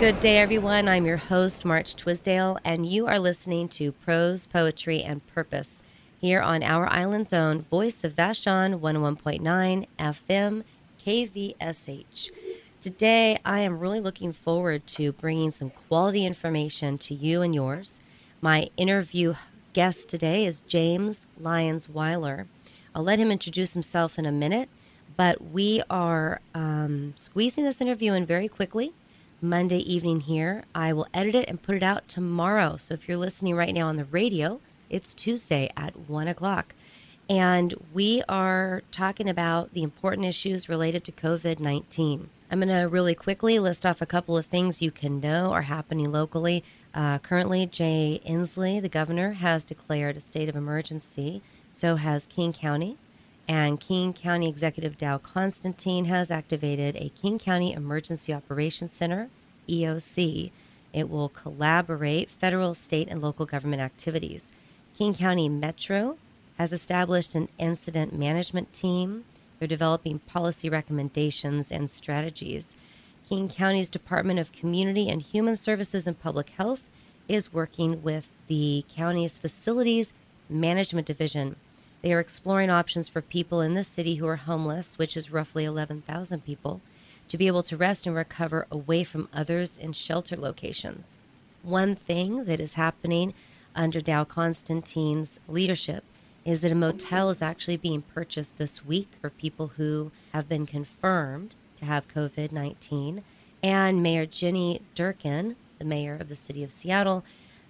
Good day, everyone. I'm your host, March Twisdale, and you are listening to Prose, Poetry, and Purpose here on our island's own Voice of Vashon 101.9 FM KVSH. Today, I am really looking forward to bringing some quality information to you and yours. My interview guest today is James Lyons Weiler. I'll let him introduce himself in a minute, but we are um, squeezing this interview in very quickly Monday evening here. I will edit it and put it out tomorrow. So if you're listening right now on the radio, it's Tuesday at 1 o'clock. And we are talking about the important issues related to COVID 19. I'm going to really quickly list off a couple of things you can know are happening locally. Uh, currently, Jay Inslee, the governor, has declared a state of emergency. So has King County. And King County Executive Dow Constantine has activated a King County Emergency Operations Center, EOC. It will collaborate federal, state, and local government activities. King County Metro has established an incident management team. They're developing policy recommendations and strategies. King County's Department of Community and Human Services and Public Health is working with the county's Facilities Management Division they are exploring options for people in the city who are homeless, which is roughly 11,000 people, to be able to rest and recover away from others in shelter locations. One thing that is happening under Dow Constantine's leadership is that a motel is actually being purchased this week for people who have been confirmed to have COVID 19. And Mayor Jenny Durkan, the mayor of the city of Seattle,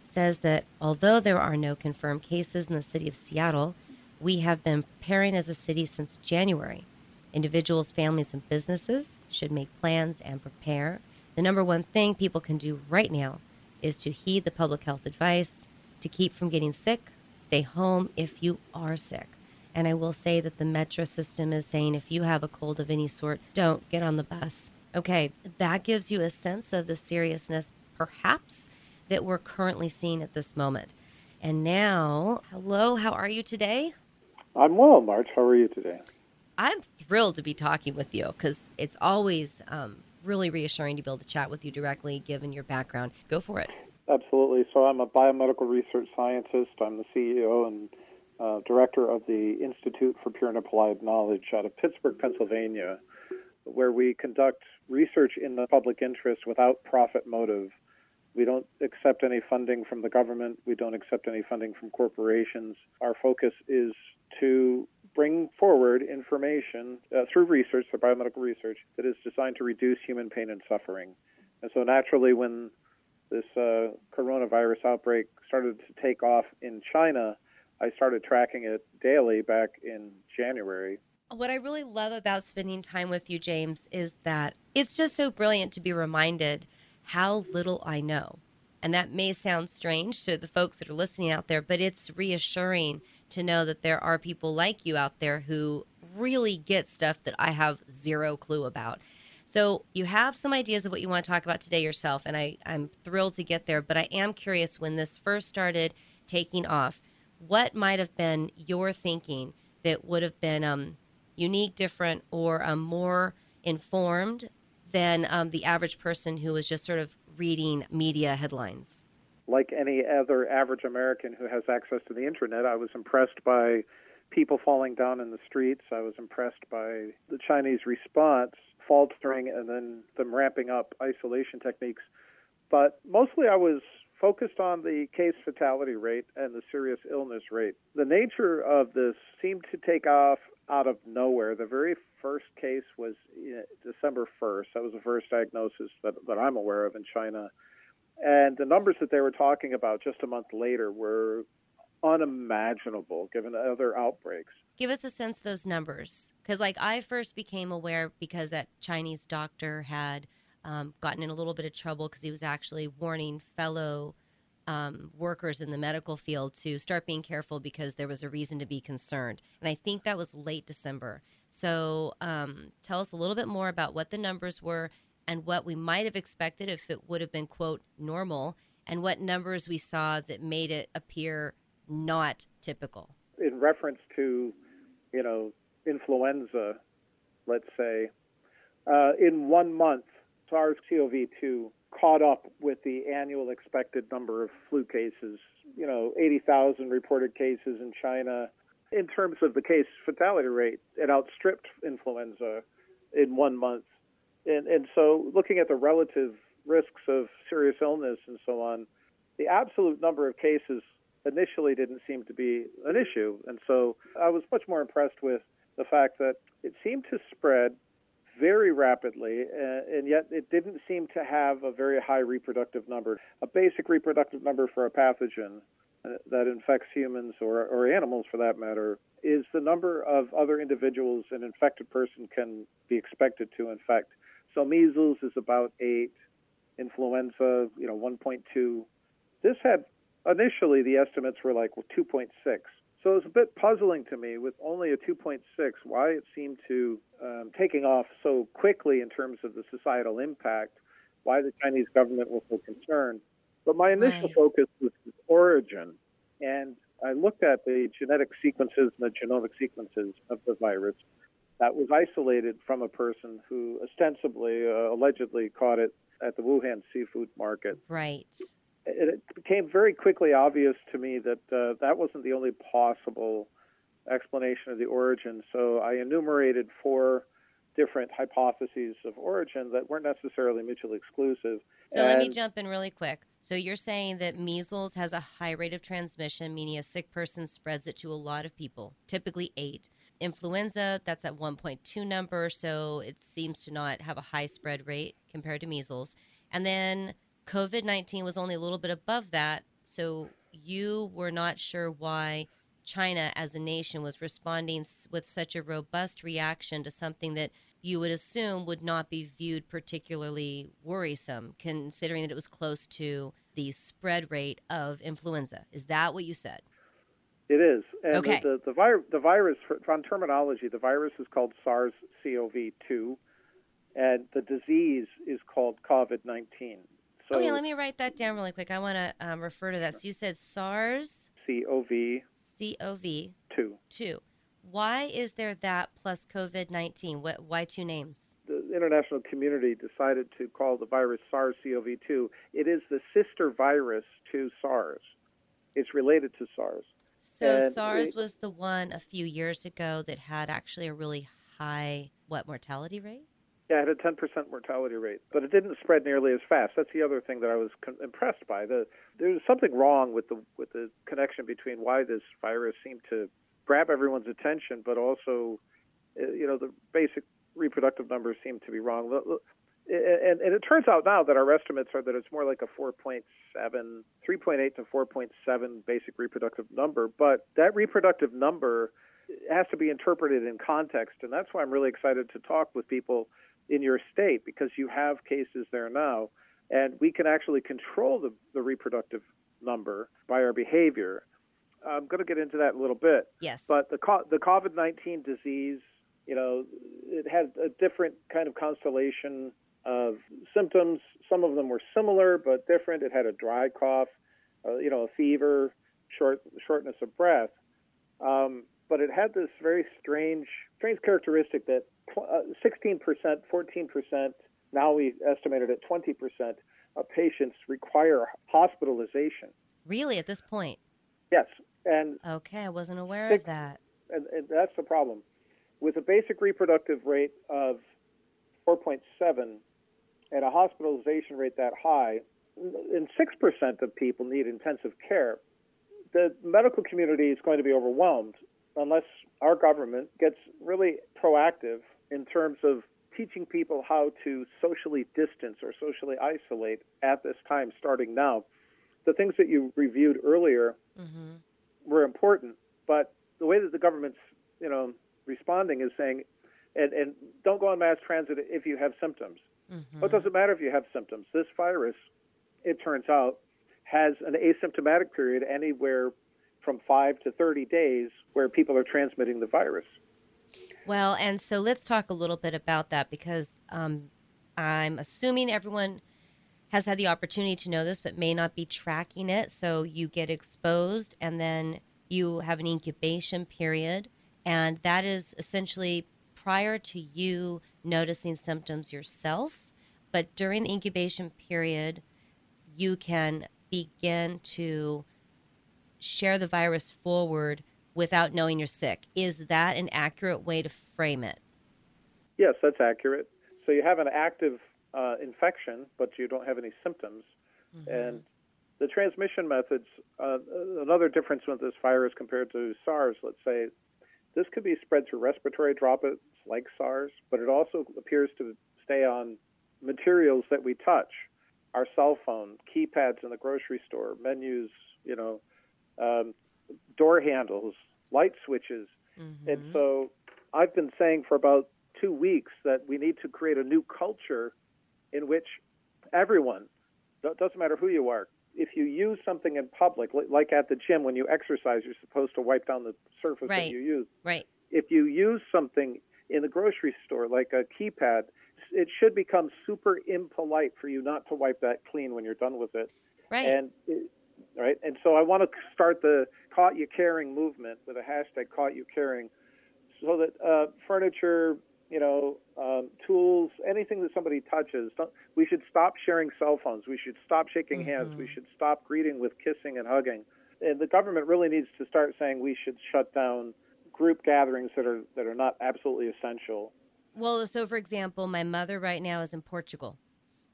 says that although there are no confirmed cases in the city of Seattle, we have been preparing as a city since January. Individuals, families, and businesses should make plans and prepare. The number one thing people can do right now is to heed the public health advice to keep from getting sick, stay home if you are sick. And I will say that the metro system is saying if you have a cold of any sort, don't get on the bus. Okay, that gives you a sense of the seriousness, perhaps, that we're currently seeing at this moment. And now, hello, how are you today? I'm well, March. How are you today? I'm thrilled to be talking with you because it's always um, really reassuring to be able to chat with you directly, given your background. Go for it. Absolutely. So, I'm a biomedical research scientist. I'm the CEO and uh, director of the Institute for Pure and Applied Knowledge out of Pittsburgh, Pennsylvania, where we conduct research in the public interest without profit motive. We don't accept any funding from the government. We don't accept any funding from corporations. Our focus is to bring forward information uh, through research, the biomedical research, that is designed to reduce human pain and suffering. And so, naturally, when this uh, coronavirus outbreak started to take off in China, I started tracking it daily back in January. What I really love about spending time with you, James, is that it's just so brilliant to be reminded how little I know. And that may sound strange to the folks that are listening out there, but it's reassuring to know that there are people like you out there who really get stuff that I have zero clue about. So you have some ideas of what you want to talk about today yourself, and I, I'm thrilled to get there. But I am curious when this first started taking off, what might have been your thinking that would have been um, unique, different, or um, more informed than um, the average person who was just sort of reading media headlines? Like any other average American who has access to the internet, I was impressed by people falling down in the streets. I was impressed by the Chinese response, faltering and then them ramping up isolation techniques. But mostly I was focused on the case fatality rate and the serious illness rate. The nature of this seemed to take off out of nowhere. The very first case was December 1st. That was the first diagnosis that, that I'm aware of in China. And the numbers that they were talking about just a month later were unimaginable given other outbreaks. Give us a sense of those numbers. Because, like, I first became aware because that Chinese doctor had um, gotten in a little bit of trouble because he was actually warning fellow um, workers in the medical field to start being careful because there was a reason to be concerned. And I think that was late December. So, um, tell us a little bit more about what the numbers were and what we might have expected if it would have been, quote, normal, and what numbers we saw that made it appear not typical. In reference to, you know, influenza, let's say, uh, in one month, SARS CoV 2 caught up with the annual expected number of flu cases. You know, 80,000 reported cases in China. In terms of the case fatality rate, it outstripped influenza in one month. And, and so, looking at the relative risks of serious illness and so on, the absolute number of cases initially didn't seem to be an issue. And so, I was much more impressed with the fact that it seemed to spread very rapidly, uh, and yet it didn't seem to have a very high reproductive number. A basic reproductive number for a pathogen uh, that infects humans or, or animals, for that matter, is the number of other individuals an infected person can be expected to infect. So measles is about eight, influenza, you know, 1.2. This had initially the estimates were like 2.6. So it was a bit puzzling to me with only a 2.6 why it seemed to um, taking off so quickly in terms of the societal impact, why the Chinese government was so concerned. But my initial Right. focus was origin, and I looked at the genetic sequences and the genomic sequences of the virus that was isolated from a person who ostensibly, uh, allegedly caught it at the Wuhan seafood market Right. it it became very quickly obvious to me that uh, that wasn't the only possible explanation of the origin. So I enumerated four different hypotheses of origin that weren't necessarily mutually exclusive. So let me jump in really quick. So you're saying that measles has a high rate of transmission, meaning a sick person spreads it to a lot of people, typically eight. Influenza, that's at 1.2 number, so it seems to not have a high spread rate compared to measles. And then COVID 19 was only a little bit above that, so you were not sure why China as a nation was responding with such a robust reaction to something that you would assume would not be viewed particularly worrisome, considering that it was close to the spread rate of influenza. Is that what you said? It is. And Okay. the, the, the, vir- the virus, for, on terminology, the virus is called SARS CoV 2, and the disease is called COVID 19. So okay, let me write that down really quick. I want to um, refer to that. So you said SARS CoV CoV 2. 2. Why is there that plus COVID 19? What? Why two names? the international community decided to call the virus SARS-CoV-2. It is the sister virus to SARS. It's related to SARS. So SARS it- was the one a few years ago that had actually a really high what mortality rate? Yeah, it had a 10% mortality rate, but it didn't spread nearly as fast. That's the other thing that I was con- impressed by. The, there was something wrong with the with the connection between why this virus seemed to grab everyone's attention, but also, uh, you know, the basic reproductive numbers seem to be wrong. And, and it turns out now that our estimates are that it's more like a 4.7, 3.8 to 4.7 basic reproductive number. But that reproductive number has to be interpreted in context, and that's why I'm really excited to talk with people in your state because you have cases there now, and we can actually control the, the reproductive number by our behavior. I'm going to get into that in a little bit. Yes. But the the COVID nineteen disease, you know, it had a different kind of constellation of symptoms. Some of them were similar but different. It had a dry cough, uh, you know, a fever, short shortness of breath. Um, but it had this very strange strange characteristic that uh, 16%, 14%, now we estimated at 20% of patients require hospitalization. really, at this point? Yes, and Okay, I wasn't aware Six- of that. and, and that's the problem. With a basic reproductive rate of 4.7 and a hospitalization rate that high, and 6% of people need intensive care, the medical community is going to be overwhelmed unless our government gets really proactive in terms of teaching people how to socially distance or socially isolate at this time, starting now. The things that you reviewed earlier hmm were important, but the way that the government's, you know, responding is saying, and, and don't go on mass transit if you have symptoms. Hmm Well, it doesn't matter if you have symptoms. This virus, it turns out, has an asymptomatic period anywhere from five to 30 days where people are transmitting the virus. Well, and so let's talk a little bit about that because um, I'm assuming everyone has had the opportunity to know this, but may not be tracking it. So you get exposed, and then you have an incubation period, and that is essentially prior to you noticing symptoms yourself. but during the incubation period, you can begin to share the virus forward without knowing you're sick. Is that an accurate way to frame it? Yes, that's accurate. So you have an active uh, infection, but you don't have any symptoms. Mm-hmm. And the transmission methods, uh, another difference with this virus compared to SARS, let's say, this could be spread through respiratory droplets like SARS, but it also appears to stay on materials that we touch our cell phone, keypads in the grocery store, menus, you know, um, door handles, light switches. Mm-hmm. And so I've been saying for about two weeks that we need to create a new culture in which everyone, doesn't matter who you are, if you use something in public, like at the gym when you exercise, you're supposed to wipe down the surface right. that you use. Right. If you use something in the grocery store, like a keypad, it should become super impolite for you not to wipe that clean when you're done with it. Right. And right. And so I want to start the "Caught You Caring" movement with a hashtag "Caught You Caring," so that uh, furniture, you know, um, tools, anything that somebody touches, we should stop sharing cell phones. We should stop shaking mm-hmm. hands. We should stop greeting with kissing and hugging. And the government really needs to start saying we should shut down group gatherings that are that are not absolutely essential. Well, so for example, my mother right now is in Portugal,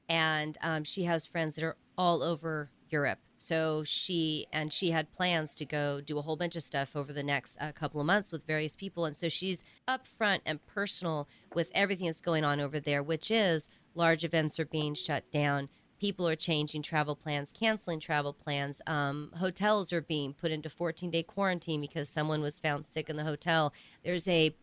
and um, she has friends that are all over Europe. So she and she had plans to go do a whole bunch of stuff over the next uh, couple of months with various people, and so she's upfront and personal with everything that's going on over there, which is large events are being shut down. People are changing travel plans, canceling travel plans. Um, hotels are being put into 14 day quarantine because someone was found sick in the hotel. There's a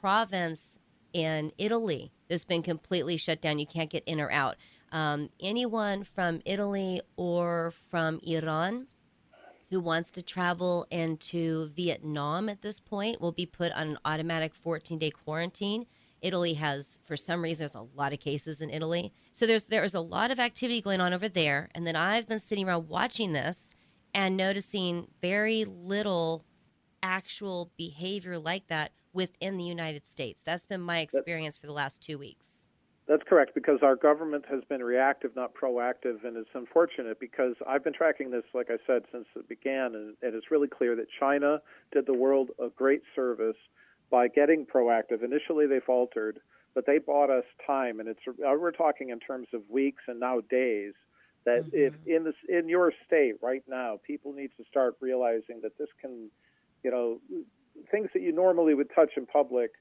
province in Italy that's been completely shut down. You can't get in or out. Um, anyone from Italy or from Iran who wants to travel into Vietnam at this point will be put on an automatic 14 day quarantine. Italy has, for some reason, there's a lot of cases in Italy. So there's there's a lot of activity going on over there. And then I've been sitting around watching this and noticing very little actual behavior like that within the United States. That's been my experience for the last two weeks. That's correct because our government has been reactive, not proactive, and it's unfortunate because I've been tracking this, like I said, since it began, and, and it's really clear that China did the world a great service by getting proactive. Initially, they faltered, but they bought us time, and it's uh, we're talking in terms of weeks and now days. That mm-hmm. if in this in your state right now, people need to start realizing that this can, you know, things that you normally would touch in public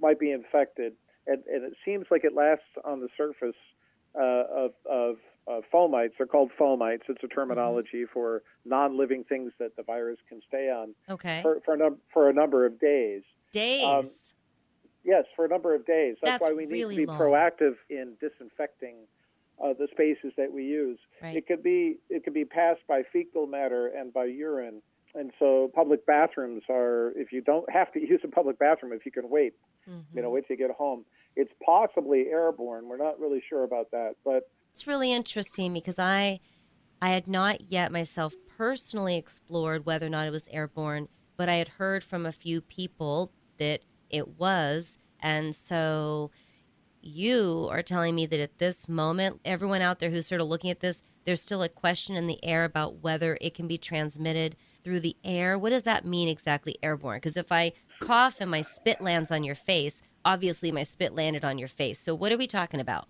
might be infected and, and it seems like it lasts on the surface uh, of, of uh, fomites. They're called fomites. It's a terminology mm-hmm. for non-living things that the virus can stay on. Okay. For for a, num- for a number of days. Days. Um, yes, for a number of days. That's, That's why we need really to be long. proactive in disinfecting uh, the spaces that we use. Right. It could be it could be passed by fecal matter and by urine. And so public bathrooms are if you don't have to use a public bathroom if you can wait, mm-hmm. you know, wait till you get home. It's possibly airborne. We're not really sure about that, but it's really interesting because I I had not yet myself personally explored whether or not it was airborne, but I had heard from a few people that it was, and so you are telling me that at this moment, everyone out there who's sort of looking at this, there's still a question in the air about whether it can be transmitted through the air. What does that mean exactly, airborne? Because if I cough and my spit lands on your face, obviously my spit landed on your face. So what are we talking about?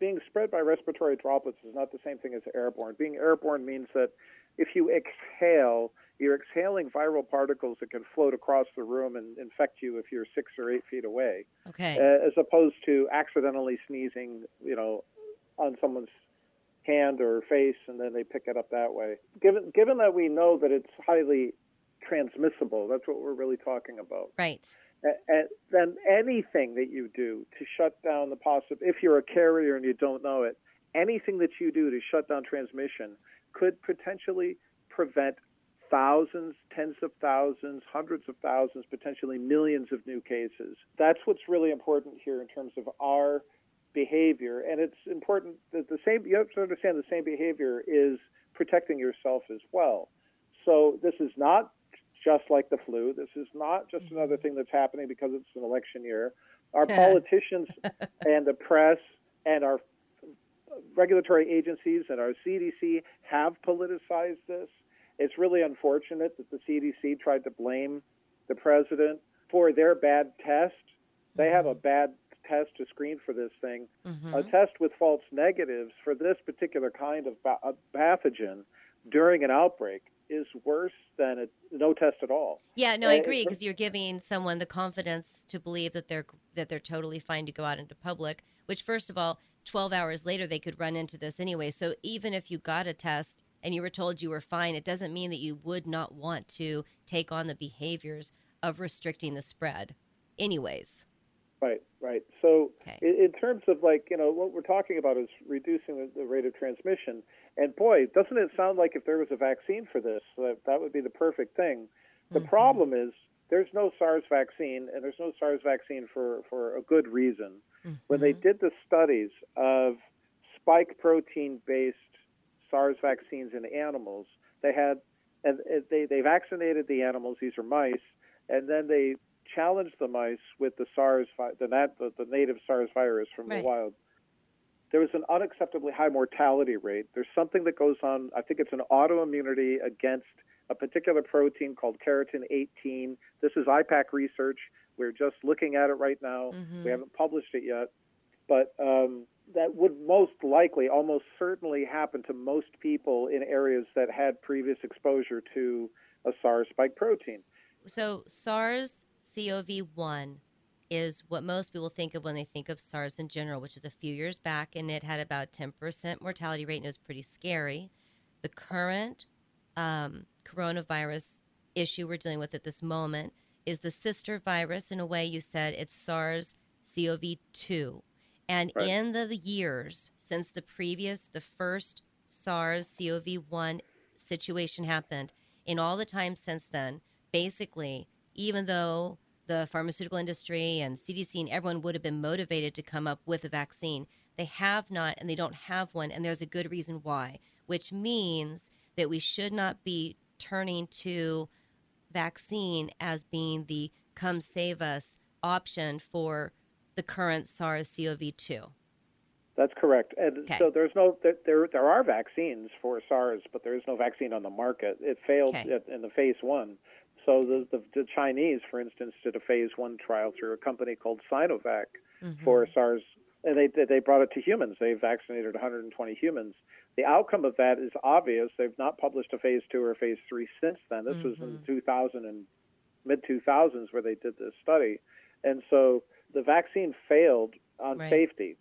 Being spread by respiratory droplets is not the same thing as airborne. Being airborne means that if you exhale, you're exhaling viral particles that can float across the room and infect you if you're six or eight feet away. Okay. Uh, as opposed to accidentally sneezing, you know, on someone's hand or face and then they pick it up that way. Given given that we know that it's highly transmissible, that's what we're really talking about. Right then anything that you do to shut down the possible, if you're a carrier and you don't know it, anything that you do to shut down transmission could potentially prevent thousands, tens of thousands, hundreds of thousands, potentially millions of new cases. That's what's really important here in terms of our behavior. And it's important that the same, you have to understand the same behavior is protecting yourself as well. So this is not just like the flu. This is not just mm-hmm. another thing that's happening because it's an election year. Our politicians and the press and our regulatory agencies and our CDC have politicized this. It's really unfortunate that the CDC tried to blame the president for their bad test. They have a bad test to screen for this thing. Mm-hmm. A test with false negatives for this particular kind of pathogen during an outbreak is worse than a no test at all. Yeah, no, I agree because you're giving someone the confidence to believe that they're that they're totally fine to go out into public. Which, first of all, 12 hours later they could run into this anyway. So even if you got a test and you were told you were fine, it doesn't mean that you would not want to take on the behaviors of restricting the spread, anyways. Right, right. So, Okay. in, in terms of like, you know, what we're talking about is reducing the, the rate of transmission. And boy, doesn't it sound like if there was a vaccine for this, that that would be the perfect thing. The mm-hmm. problem is there's no SARS vaccine, and there's no SARS vaccine for, for a good reason. When they mm-hmm. did the studies of spike protein based SARS vaccines in animals, they had, and they, they vaccinated the animals, these are mice, and then they challenged the mice with the SARS, the, nat, the, the native SARS virus from Right. the wild. There was an unacceptably high mortality rate. There's something that goes on, I think it's an autoimmunity against a particular protein called keratin 18. This is IPAK research. We're just looking at it right now. Mhm. We haven't published it yet. But um, that would most likely, almost certainly happen to most people in areas that had previous exposure to a SARS spike protein. So SARS CoV 1 is what most people think of when they think of SARS in general, which is a few years back, and it had about 10% mortality rate, and it was pretty scary. The current um, coronavirus issue we're dealing with at this moment is the sister virus. In a way, you said it's SARS CoV 2. And Right. in the years since the previous, the first SARS CoV 1 situation happened, in all the time since then, basically, even though the pharmaceutical industry and CDC and everyone would have been motivated to come up with a vaccine, they have not and they don't have one. And there's a good reason why, which means that we should not be turning to vaccine as being the come save us option for the current SARS CoV 2. That's correct. And Okay. so there's no there, there are vaccines for SARS, but there is no vaccine on the market. It failed Okay. in the phase one. So the, the the Chinese, for instance, did a phase one trial through a company called Sinovac mm-hmm. for SARS, and they they brought it to humans. They vaccinated 120 humans. The outcome of that is obvious. They've not published a phase two or phase three since then. This was in mm-hmm. 2000 and mid 2000s where they did this study, and so the vaccine failed on Right. safety.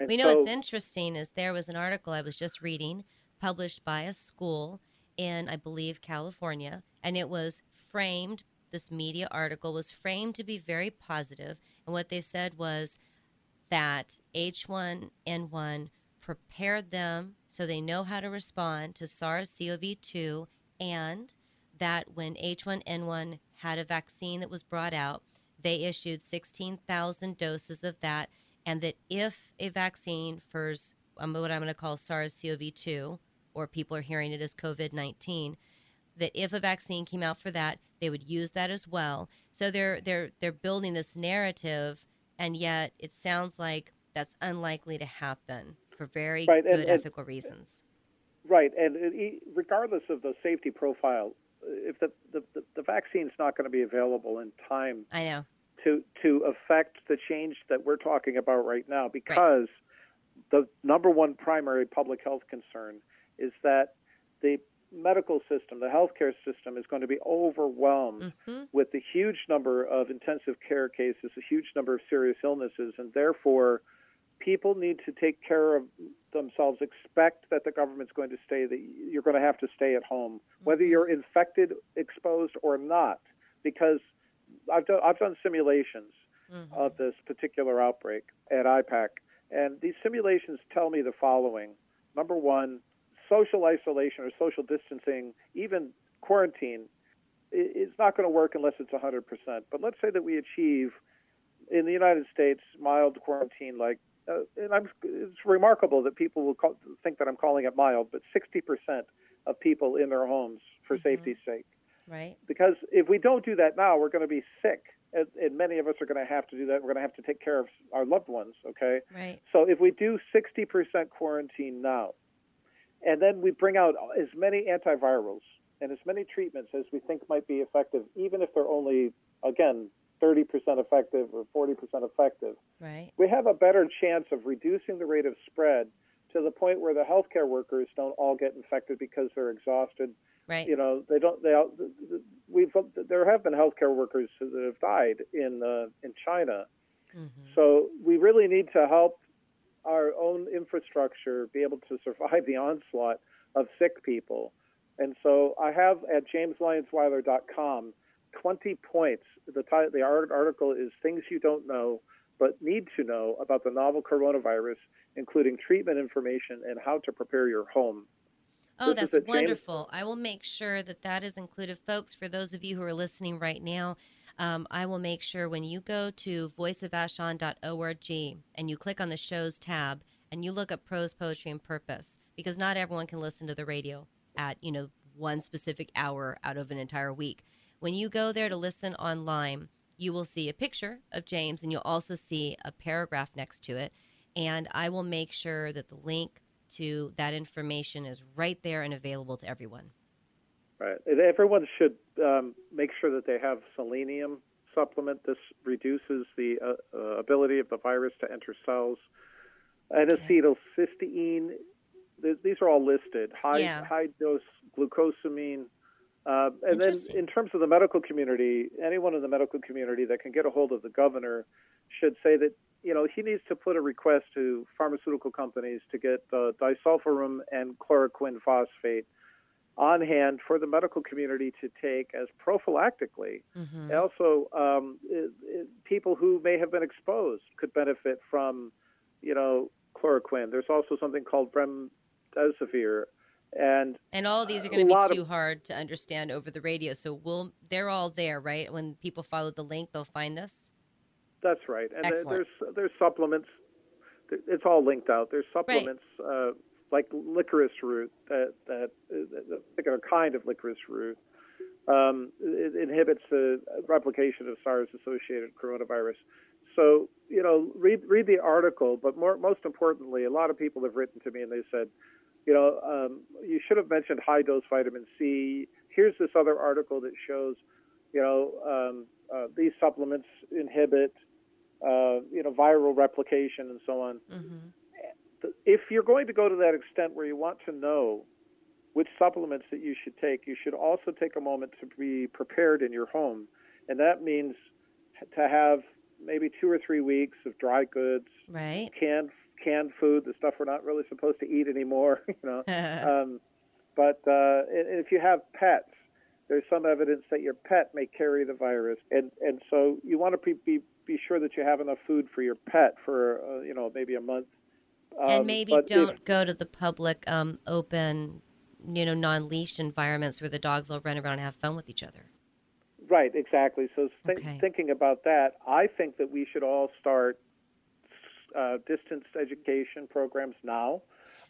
And We know so, what's interesting is there was an article I was just reading published by a school in, I believe, California, and it was framed, this media article was framed to be very positive, And what they said was that H1N1 prepared them so they know how to respond to SARS CoV 2, and that when H1N1 had a vaccine that was brought out, they issued 16,000 doses of that, and that if a vaccine for um, what I'm going to call SARS CoV 2, or people are hearing it as COVID 19, that if a vaccine came out for that, they would use that as well. So they're they're they're building this narrative, and yet it sounds like that's unlikely to happen for very Right, good and- ethical reasons. Right, and regardless of the safety profile, uh, if the the, the, vaccine's not going to be available in time I know. to to affect the change that we're talking about right now, because the number one primary public health concern is that the medical system, the healthcare system, is going to be overwhelmed hmm with the huge number of intensive care cases, a huge number of serious illnesses, and therefore people need to take care of themselves. Expect that the government's going to stay, that you're going to have to stay at home, whether you're infected, exposed, or not, because I've done, I've done simulations of this particular outbreak at IPAK, and these simulations tell me the following. Number one, social isolation or social distancing, even quarantine, is not going to work unless it's 100%. But let's say that we achieve in the United States mild quarantine, like, uh, and I'm, it's remarkable that people will call, think that I'm calling it mild, but 60% of people in their homes for safety's sake. Right. Because if we don't do that now, we're going to be sick and, and many of us are going to have to do that. We're going to have to take care of our loved ones. Okay. Right. So if we do 60% quarantine now, and then we bring out as many antivirals and as many treatments as we think might be effective, even if they're only, again, 30% effective or 40% effective, Right. we have a better chance of reducing the rate of spread to the point where the healthcare workers don't all get infected because they're exhausted. Right. You know, they don't. They all- we've there have been healthcare workers that have died in uh, in China. Mhm. So we really need to help our own infrastructure be able to survive the onslaught of sick people. And so I have at jameslyonsweiler.com 20 points. The, ti- the article is Things You Don't Know But Need to Know About the Novel Coronavirus, including treatment information and how to prepare your home. Oh, This that's a James- wonderful. I will make sure that that is included. Folks, for those of you who are listening right now, um, I will make sure when you go to voiceofvashon.org and you click on the shows tab and you look up prose, poetry, and purpose, because not everyone can listen to the radio at, you know, one specific hour out of an entire week. When you go there to listen online, you will see a picture of James and you'll also see a paragraph next to it. And I will make sure that the link to that information is right there and available to everyone. Right. Everyone should um, make sure that they have selenium supplement. This reduces the uh, uh, ability of the virus to enter cells. And acetylcysteine. Th- these are all listed. High Yeah. high dose glucosamine. Uh, and then, in terms of the medical community, anyone in the medical community that can get a hold of the governor should say that you know he needs to put a request to pharmaceutical companies to get disulfiram and chloroquine phosphate on hand for the medical community to take as prophylactically. Mm-hmm. Also, um, it, it, people who may have been exposed could benefit from, you know, chloroquine. There's also something called remdesivir, and And all of these are going to be of- too hard to understand over the radio. So we'll they're all there, right? When people follow the link, they'll find this. that's right. And Excellent. there's there's supplements. It's all linked out. There's supplements uh, like licorice root that that, that a kind of licorice root. Um, it inhibits the replication of SARS-associated coronavirus. So you know, read read the article. But more most importantly, a lot of people have written to me and they said, you know, um, you should have mentioned high dose vitamin C. Here's this other article that shows, you know, um, uh, these supplements inhibit, uh, you know, viral replication and so on. Mm-hmm. If you're going to go to that extent where you want to know which supplements that you should take, you should also take a moment to be prepared in your home, and that means to have maybe two or three weeks of dry goods, Right. canned canned food, the stuff we're not really supposed to eat anymore. You know, um, but uh, and if you have pets, there's some evidence that your pet may carry the virus, and and so you want to be be, be sure that you have enough food for your pet for uh, you know maybe a month. And Um, maybe but don't go to the public, um, open, you know, non-leash environments where the dogs will run around and have fun with each other. Right, exactly. So th- Okay. thinking about that, I think that we should all start uh, distance education programs now.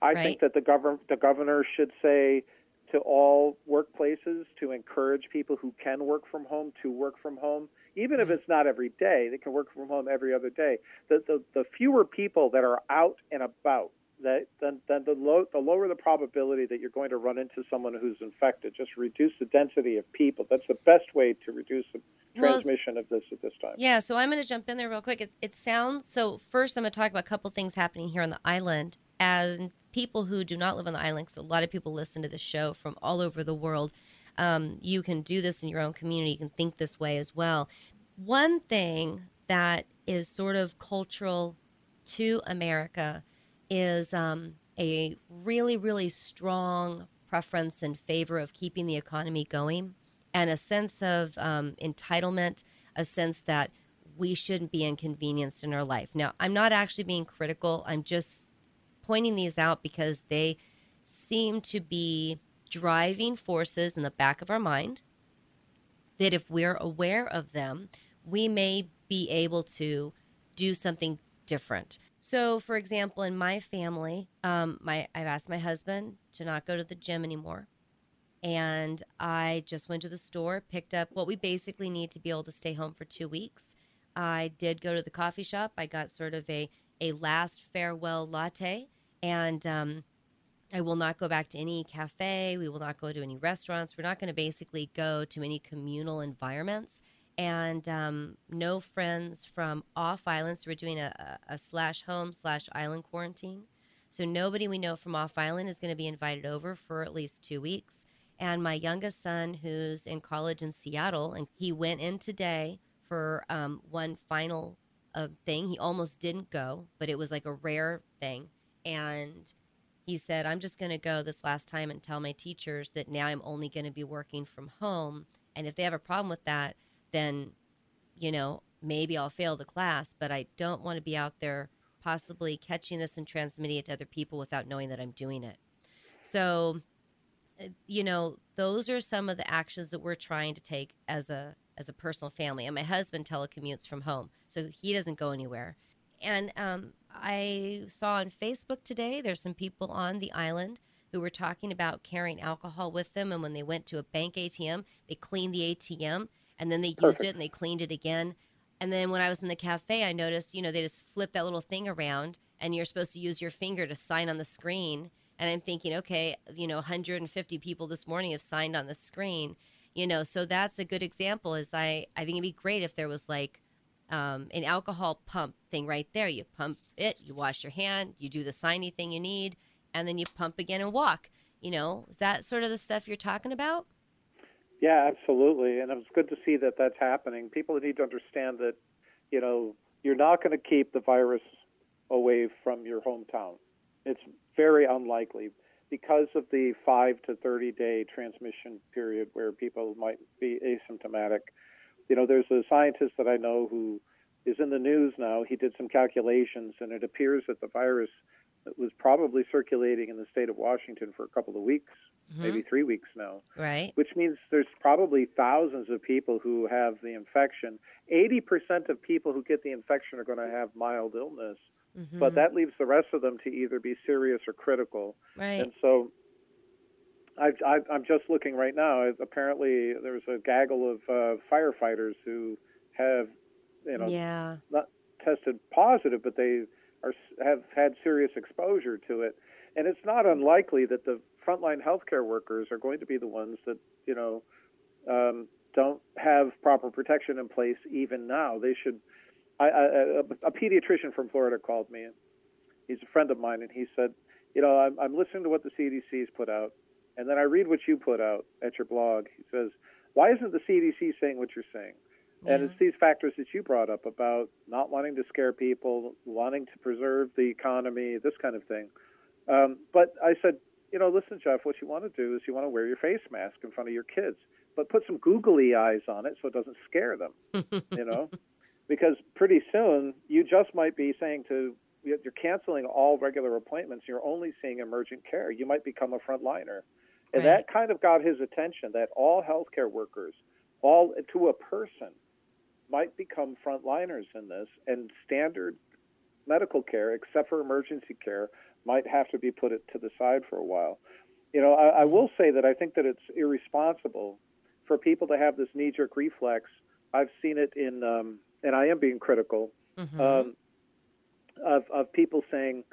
I Right. think that the governor the governor should say to all workplaces to encourage people who can work from home to work from home, even if mm-hmm. it's not every day. They can work from home every other day. The the, the fewer people that are out and about, that then then the low the lower the probability that you're going to run into someone who's infected. Just reduce the density of people. That's the best way to reduce the Well, transmission of this at this time. Yeah, so I'm going to jump in there real quick. It, it sounds so. First, I'm going to talk about a couple things happening here on the island. As people who do not live on the island, 'cause a lot of people listen to the show from all over the world, um, you can do this in your own community. You can think this way as well. One thing that is sort of cultural to America is um, a really, really strong preference in favor of keeping the economy going and a sense of um, entitlement, a sense that we shouldn't be inconvenienced in our life. Now, I'm not actually being critical. I'm just pointing these out because they seem to be driving forces in the back of our mind that if we're aware of them, we may be able to do something different. So, for example, in my family, um, my I've asked my husband to not go to the gym anymore, and I just went to the store, picked up what we basically need to be able to stay home for two weeks. I did go to the coffee shop. I got sort of a a last farewell latte, and um, I will not go back to any cafe. We will not go to any restaurants. We're not going to basically go to any communal environments. And um, no friends from off islands. We're doing a, a, a slash home slash island quarantine. So nobody we know from off island is going to be invited over for at least two weeks. And my youngest son, who's in college in Seattle, and he went in today for um, one final uh, thing. He almost didn't go, but it was like a rare thing. And he said, I'm just going to go this last time and tell my teachers that now I'm only going to be working from home. And if they have a problem with that, then, you know, maybe I'll fail the class, but I don't want to be out there possibly catching this and transmitting it to other people without knowing that I'm doing it. So, uh, you know, those are some of the actions that we're trying to take as a as a personal family. And my husband telecommutes from home, so he doesn't go anywhere. And um, I saw on Facebook today there's some people on the island who were talking about carrying alcohol with them. And when they went to a bank ATM, they cleaned the ATM and then they used Perfect. it and they cleaned it again. And then when I was in the cafe, I noticed, you know, they just flip that little thing around and you're supposed to use your finger to sign on the screen. And I'm thinking, okay, you know, 150 people this morning have signed on the screen, you know, so that's a good example. Is I, I think it'd be great if there was like um, an alcohol pump thing right there. You pump it, you wash your hand, you do the signy thing you need, and then you pump again and walk. You know, is that sort of the stuff you're talking about? Yeah, absolutely. And it's good to see that that's happening. People need to understand that, you know, you're not going to keep the virus away from your hometown. It's very unlikely because of the 5 to 30 day transmission period where people might be asymptomatic. You know, there's a scientist that I know who is in the news now. He did some calculations, and it appears that the virus was probably circulating in the state of Washington for a couple of weeks, Mhm. maybe three weeks now Right. which means there's probably thousands of people who have the infection. 80% of people who get the infection are going to have mild illness, Mhm. but that leaves the rest of them to either be serious or critical. right. And so I've, I'm just looking right now. Apparently, there's a gaggle of uh, firefighters who have, you know, yeah. not tested positive, but they are have had serious exposure to it. And it's not unlikely that the frontline healthcare workers are going to be the ones that you know um, don't have proper protection in place even now. They should. I, I, a, a pediatrician from Florida called me. He's a friend of mine, and he said, "You know, I'm, I'm listening to what the CDC's put out, and then I read what you put out at your blog." He says, "Why isn't the CDC saying what you're saying?" And it's these factors that you brought up about not wanting to scare people, wanting to preserve the economy, this kind of thing. Um, but I said, you know, listen, Jeff, what you want to do is you want to wear your face mask in front of your kids, but put some googly eyes on it so it doesn't scare them, you know? Because pretty soon you just might be saying to, you're canceling all regular appointments, you're only seeing emergent care. You might become a frontliner. And Right. that kind of got his attention that all healthcare workers, all to a person, might become frontliners in this, and standard medical care, except for emergency care, might have to be put it to the side for a while. You know, I, I will say that I think that it's irresponsible for people to have this knee-jerk reflex. I've seen it in, um, and I am being critical Mhm. um, of, of people saying,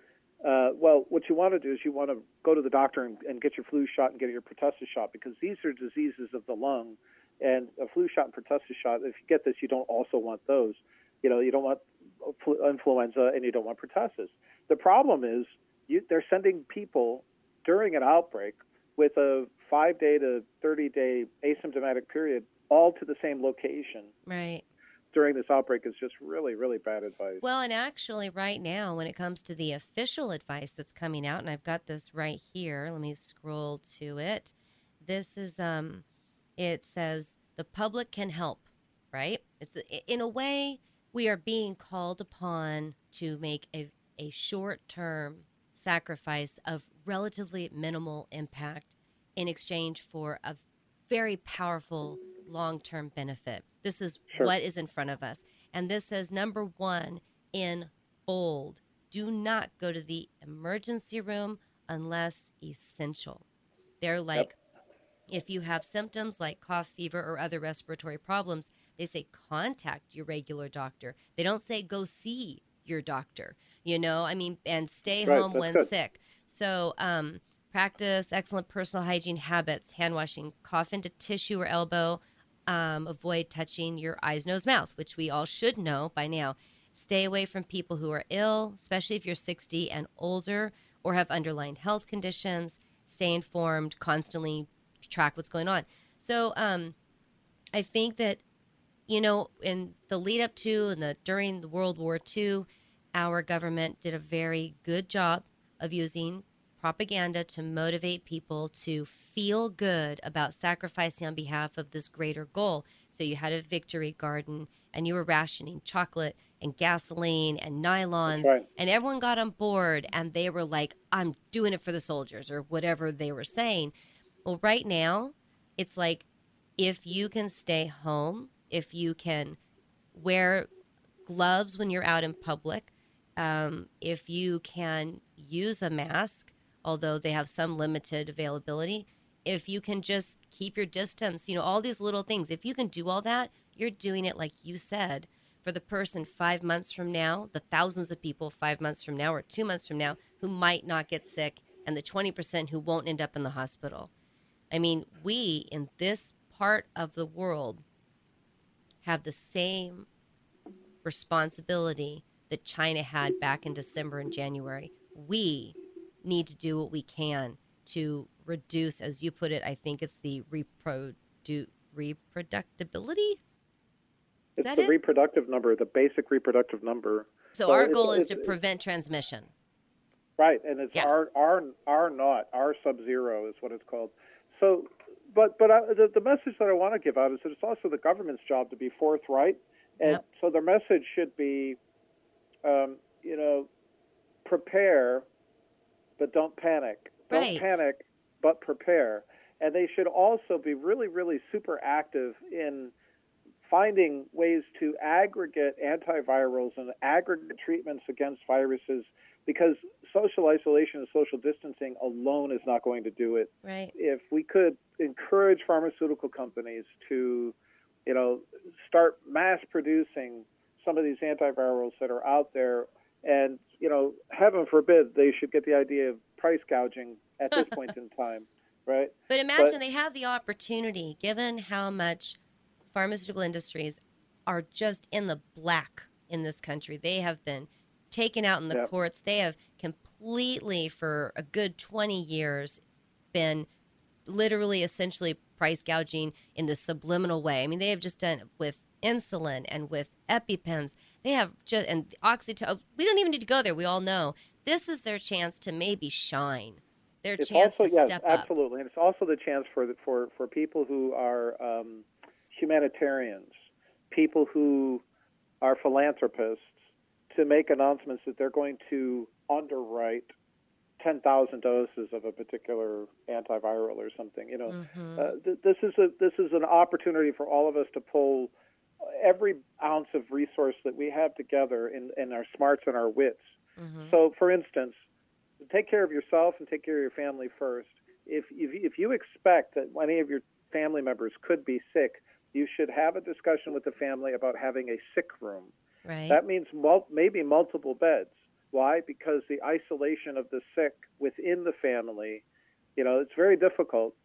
uh, well, what you want to do is you want to go to the doctor and, and get your flu shot and get your pertussis shot because these are diseases of the lung, and a flu shot and pertussis shot. If you get this, you don't also want those. You know, you don't want influenza and you don't want pertussis. The problem is you, they're sending people during an outbreak with a five day to 30 day asymptomatic period all to the same location right. During this outbreak is just really, really bad advice. Well, and actually, right now, when it comes to the official advice that's coming out, and I've got this right here. Let me scroll to it. This is um, it says the public can help, right? It's in a way we are being called upon to make a a short term sacrifice of relatively minimal impact in exchange for a very powerful long term benefit. This is Sure. what is in front of us. And this says number one in bold do not go to the emergency room unless essential. They're like, If you have symptoms like cough, fever, or other respiratory problems, they say contact your regular doctor. They don't say go see your doctor, you know, I mean, and stay Right, home when good. sick. So, um, practice excellent personal hygiene habits, hand washing, cough into tissue or elbow, um, avoid touching your eyes, nose, mouth, which we all should know by now. Stay away from people who are ill, especially if you're 60 and older or have underlying health conditions. Stay informed, constantly track what's going on. So, um, I think that you know, in the lead up to and the during the World War II, our government did a very good job of using propaganda to motivate people to feel good about sacrificing on behalf of this greater goal. So you had a victory garden and you were rationing chocolate and gasoline and nylons right. and everyone got on board and they were like I'm doing it for the soldiers or whatever they were saying. Well, right now, it's like if you can stay home, if you can wear gloves when you're out in public, um, if you can use a mask, although they have some limited availability, if you can just keep your distance, you know, all these little things, if you can do all that, you're doing it like you said for the person five months from now, the thousands of people five months from now or two months from now who might not get sick, and the 20% who won't end up in the hospital. I mean, we in this part of the world have the same responsibility that China had back in December and January. We need to do what we can to reduce, as you put it, I think it's the reprodu- reproductibility. It's the it? reproductive number, the basic reproductive number. So, So our goal is to prevent transmission. Right, and it's Yeah. R R R naught, R sub zero is what it's called. So, but but I, the, the message that I want to give out is that it's also the government's job to be forthright, and Yep. so their message should be, um, you know, prepare, but don't panic. Don't panic, but prepare. And they should also be really, really super active in finding ways to aggregate antivirals and aggregate treatments against viruses because social isolation and social distancing alone is not going to do it. Right. If we could encourage pharmaceutical companies to, you know, start mass producing some of these antivirals that are out there, and you know, heaven forbid they should get the idea of price gouging at this point in time, right? But imagine But- they have the opportunity, given how much pharmaceutical industries are just in the black in this country. They have been taken out in the Yep. courts. They have completely, for a good 20 years, been literally, essentially price gouging in this subliminal way. I mean, they have just done it with insulin and with EpiPens. They have just, and oxytocin. We don't even need to go there. We all know. This is their chance to maybe shine. Their it's chance also to yes, step up. absolutely, and it's also the chance for the, for for people who are um, humanitarians, people who are philanthropists, to make announcements that they're going to underwrite ten thousand doses of a particular antiviral or something. You know, Mhm. uh, th- this is a this is an opportunity for all of us to pull every ounce of resource that we have together in, in our smarts and our wits. Mhm. So, for instance, take care of yourself and take care of your family first. If if, if you expect that any of your family members could be sick, you should have a discussion with the family about having a sick room. Right. That means mul- maybe multiple beds. Why? Because the isolation of the sick within the family, you know, it's very difficult.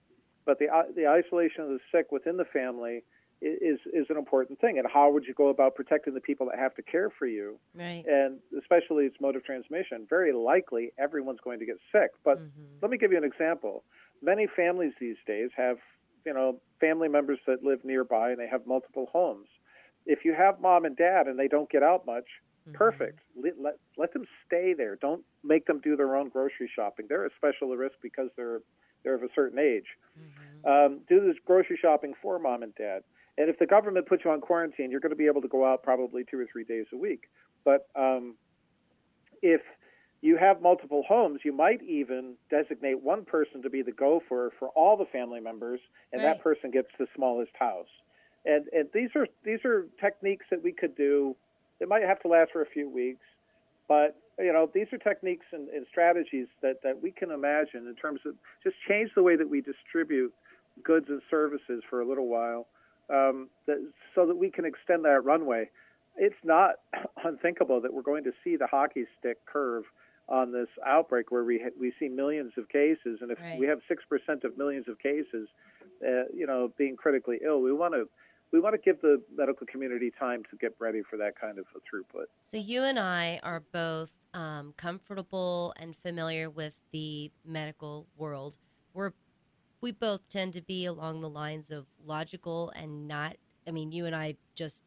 But the the isolation of the sick within the family is is an important thing. And how would you go about protecting the people that have to care for you? right. And especially its mode of transmission. Very likely, everyone's going to get sick. But Mhm. let me give you an example. Many families these days have, you know, family members that live nearby and they have multiple homes. If you have mom and dad and they don't get out much, Mm-hmm. perfect. Let, let, let them stay there. Don't make them do their own grocery shopping. They're a special risk because they're they're of a certain age. Mhm. Um, do this grocery shopping for mom and dad. And if the government puts you on quarantine, you're going to be able to go out probably two or three days a week. But um, if you have multiple homes, you might even designate one person to be the gopher for all the family members, and Right. that person gets the smallest house. And and these are these are techniques that we could do. It might have to last for a few weeks, but you know these are techniques and, and strategies that, that we can imagine in terms of just change the way that we distribute goods and services for a little while, um, that, so that we can extend that runway. It's not unthinkable that we're going to see the hockey stick curve on this outbreak where we ha- we see millions of cases, and if Right. we have six percent of millions of cases, uh, you know, being critically ill, we want to we want to give the medical community time to get ready for that kind of a throughput. So you and I are both um, comfortable and familiar with the medical world. We're we both tend to be along the lines of logical and not. I mean, you and I just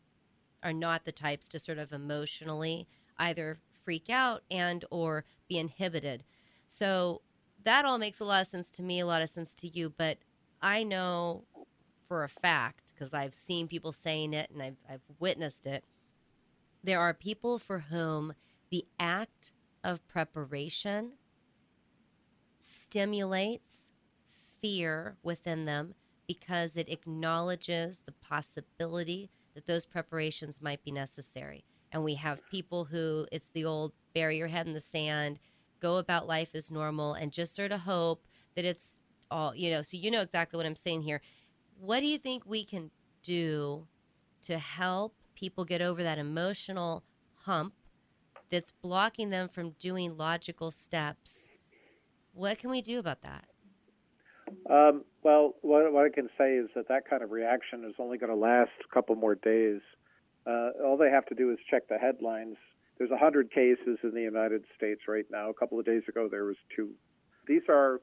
are not the types to sort of emotionally either freak out and or be inhibited. So that all makes a lot of sense to me, a lot of sense to you. But I know for a fact because I've seen people saying it and I've, I've witnessed it there are people for whom the act of preparation stimulates fear within them because it acknowledges the possibility that those preparations might be necessary. And we have people who it's the old bury your head in the sand, go about life as normal, and just sort of hope that it's all, you know. So, you know exactly what I'm saying here. What do you think we can do to help people get over that emotional hump that's blocking them from doing logical steps? What can we do about that? Um, well, what, what I can say is that that kind of reaction is only going to last a couple more days. Uh, all they have to do is check the headlines. There's 100 cases in the United States right now. A couple of days ago, there was two. These are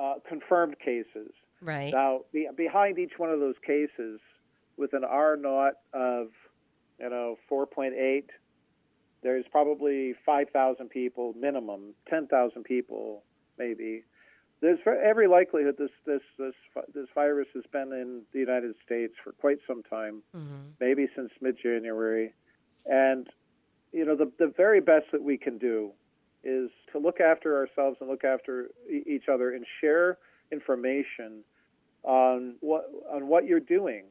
uh, confirmed cases. Right. Now, be, behind each one of those cases, with an R naught of, you know, 4.8, there's probably 5,000 people minimum, 10,000 people maybe. There's every likelihood this this this this virus has been in the United States for quite some time, Mm-hmm. maybe since mid-January, and you know the the very best that we can do is to look after ourselves and look after e- each other and share information on what on what you're doing.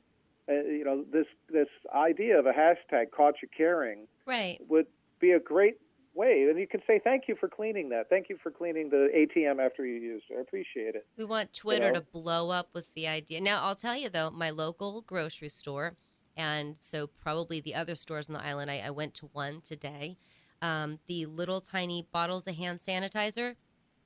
Uh, you know this this idea of a hashtag caught you caring Right. would be a great way, and you can say thank you for cleaning that. Thank you for cleaning the ATM after you used it. I appreciate it. We want Twitter know? to blow up with the idea. Now, I'll tell you though, my local grocery store, and so probably the other stores on the island, I, I went to one today. Um, the little tiny bottles of hand sanitizer,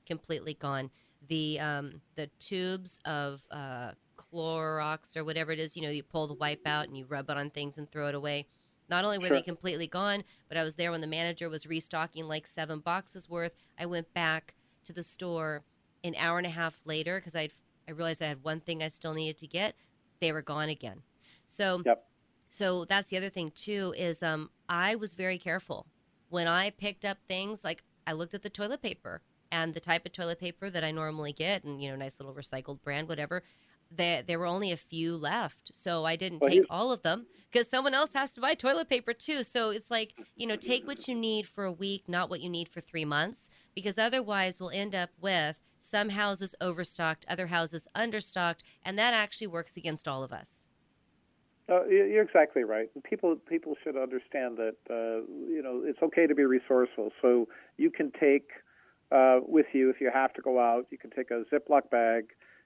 completely gone. The um, the tubes of uh, Clorox or whatever it is, you know, you pull the wipe out and you rub it on things and throw it away. Not only were Sure. they completely gone, but I was there when the manager was restocking like seven boxes worth. I went back to the store an hour and a half later because I I realized I had one thing I still needed to get. They were gone again. So Yep. so that's the other thing too is um I was very careful when I picked up things like I looked at the toilet paper and the type of toilet paper that I normally get and you know nice little recycled brand whatever there there were only a few left so I didn't Well, take all of them because someone else has to buy toilet paper too so it's like you know take what you need for a week not what you need for 3 months because otherwise we'll end up with some houses overstocked other houses understocked and that actually works against all of us Uh, you- you're exactly right. People people should understand that uh, you know it's okay to be resourceful. So you can take uh, with you if you have to go out. You can take a Ziploc bag.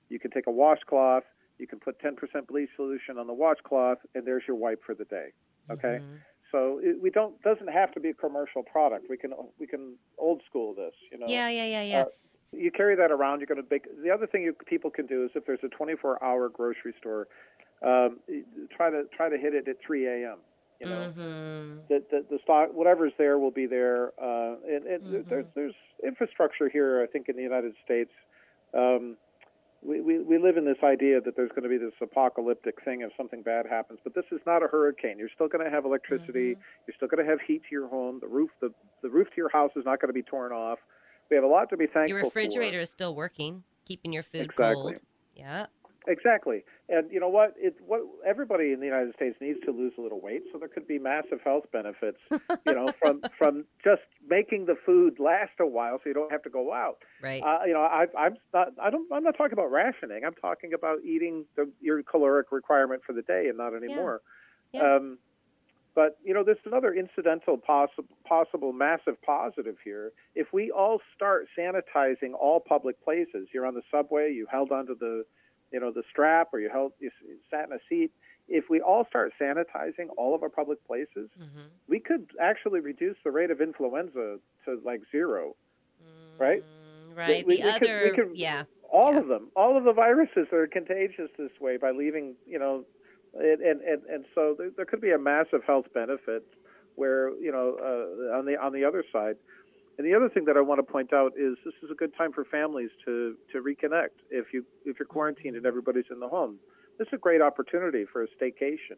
You can take a washcloth. You can put 10% bleach solution on the washcloth, and there's your wipe for the day. Okay. Mhm. So it, we don't doesn't have to be a commercial product. We can we can old school this. You know. yeah yeah yeah yeah Uh, you carry that around. You're going to make. The other thing you, people can do is if there's a 24-hour grocery store, um, try to try to hit it at 3 a.m. You know, Mhm. the, the the stock whatever's there will be there. Uh, and and Mhm. there's there's infrastructure here. I think in the United States. Um, we, we, we live in this idea that there's going to be this apocalyptic thing if something bad happens, but this is not a hurricane. You're still going to have electricity. Mm-hmm. You're still going to have heat to your home. The roof the, the roof to your house is not going to be torn off. We have a lot to be thankful for. Your for. refrigerator is still working, keeping your food Exactly. cold. Yeah. Exactly. And you know what? It what everybody in the United States needs to lose a little weight, so there could be massive health benefits, you know, from from just making the food last a while, so you don't have to go out. Right. Uh, you know, I, I'm not. I don't. I'm not talking about rationing. I'm talking about eating the, your caloric requirement for the day and not anymore. Yeah. Um, but you know, there's another incidental possible possible massive positive here. If we all start sanitizing all public places, you're on the subway, you held onto the you know, the strap or you held, you sat in a seat. If we all start sanitizing all of our public places, Mm-hmm. we could actually reduce the rate of influenza to like zero. Right? Mm, Right. we- the we other, we could- yeah. all Yeah. of them, all of the viruses that are contagious this way by leaving, you know, and and and, and so there, there could be a massive health benefit where you know uh, on the on the other side. And the other thing that I want to point out is this is a good time for families to to reconnect. If you if you're quarantined and everybody's in the home, this is a great opportunity for a staycation. you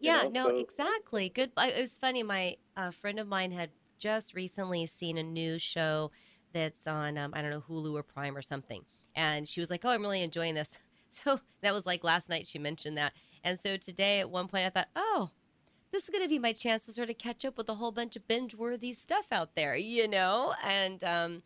Yeah, know, no, so- exactly. Good. It was funny. My uh, friend of mine had just recently seen a new show that's on, um, I don't know, Hulu or Prime or something. And she was like, oh, I'm really enjoying this. So that was like last night she mentioned that. And so today at one point I thought, oh, this is going to be my chance to sort of catch up with a whole bunch of binge worthy stuff out there, you know? And, um,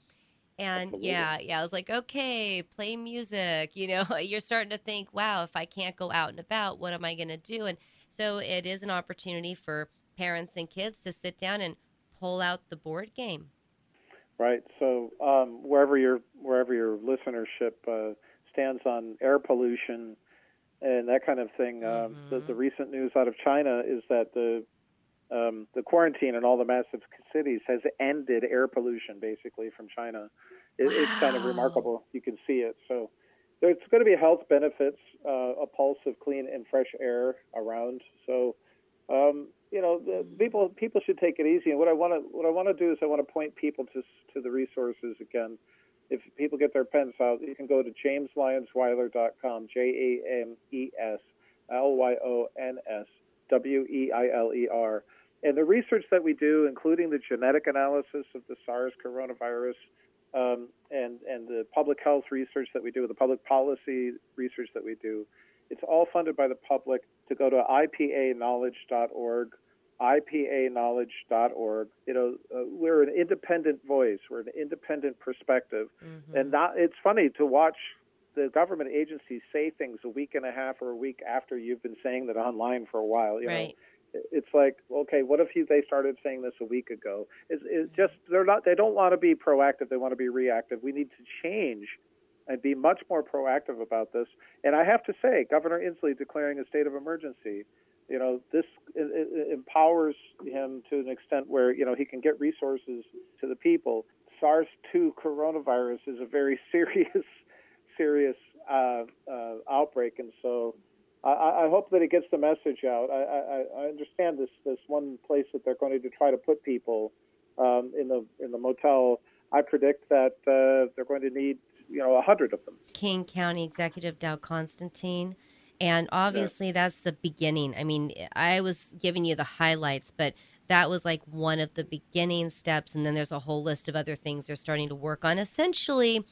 and Absolutely. yeah, yeah, I was like, okay, play music. You know, you're starting to think, wow, if I can't go out and about, what am I going to do? And so it is an opportunity for parents and kids to sit down and pull out the board game. Right. So um, wherever your wherever your listenership uh, stands on air pollution and that kind of thing, um, the, the recent news out of China is that the um, the quarantine in all the massive cities has ended air pollution basically from China. It, It's kind of remarkable. You can see it. So there's going to be health benefits, uh, a pulse of clean and fresh air around. So um, you know, the people people should take it easy. And what I want to what I want to do is I want to point people to to the resources again. If people get their pens out, you can go to jameslyonsweiler.com, J A M E S L Y O N S W E I L E R. And the research that we do, including the genetic analysis of the SARS coronavirus, um, and and the public health research that we do, the public policy research that we do, it's all funded by the public. To go to ipa-knowledge.org, ipa-knowledge.org. You know, uh, we're an independent voice. We're an independent perspective, Mhm. and not, it's funny to watch the government agencies say things a week and a half or a week after you've been saying that online for a while. You know, right. it's like okay what if you, they started saying this a week ago it's, it's just they're not they don't want to be proactive they want to be reactive we need to change and be much more proactive about this and i have to say governor inslee declaring a state of emergency you know this empowers him to an extent where you know he can get resources to the people sars-2 coronavirus is a very serious serious uh, uh, outbreak and so I, I hope that it gets the message out. I, I, I understand this this one place that they're going to try to put people um, in the in the motel. I predict that uh, they're going to need you know a hundred of them. King County Executive Dow Constantine. And obviously, that's the beginning. I mean, I was giving you the highlights, but that was like one of the beginning steps. And then there's a whole list of other things they're starting to work on. Essentially,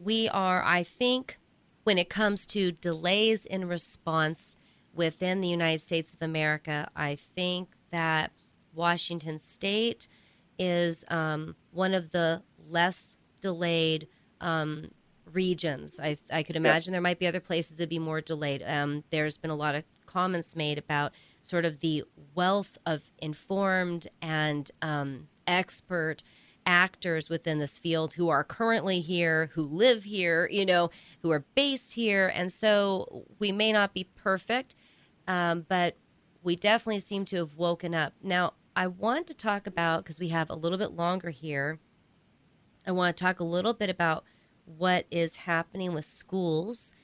we are, I think, when it comes to delays in response within the United States of America, I think that Washington State is um, one of the less delayed um, regions. I, I could imagine there might be other places that'd be more delayed. Um, there's been a lot of comments made about sort of the wealth of informed and um, expert actors within this field who are currently here, who live here, you know, who are based here. And so we may not be perfect, um, but we definitely seem to have woken up. Now, I want to talk about, because we have a little bit longer here, I want to talk a little bit about what is happening with schools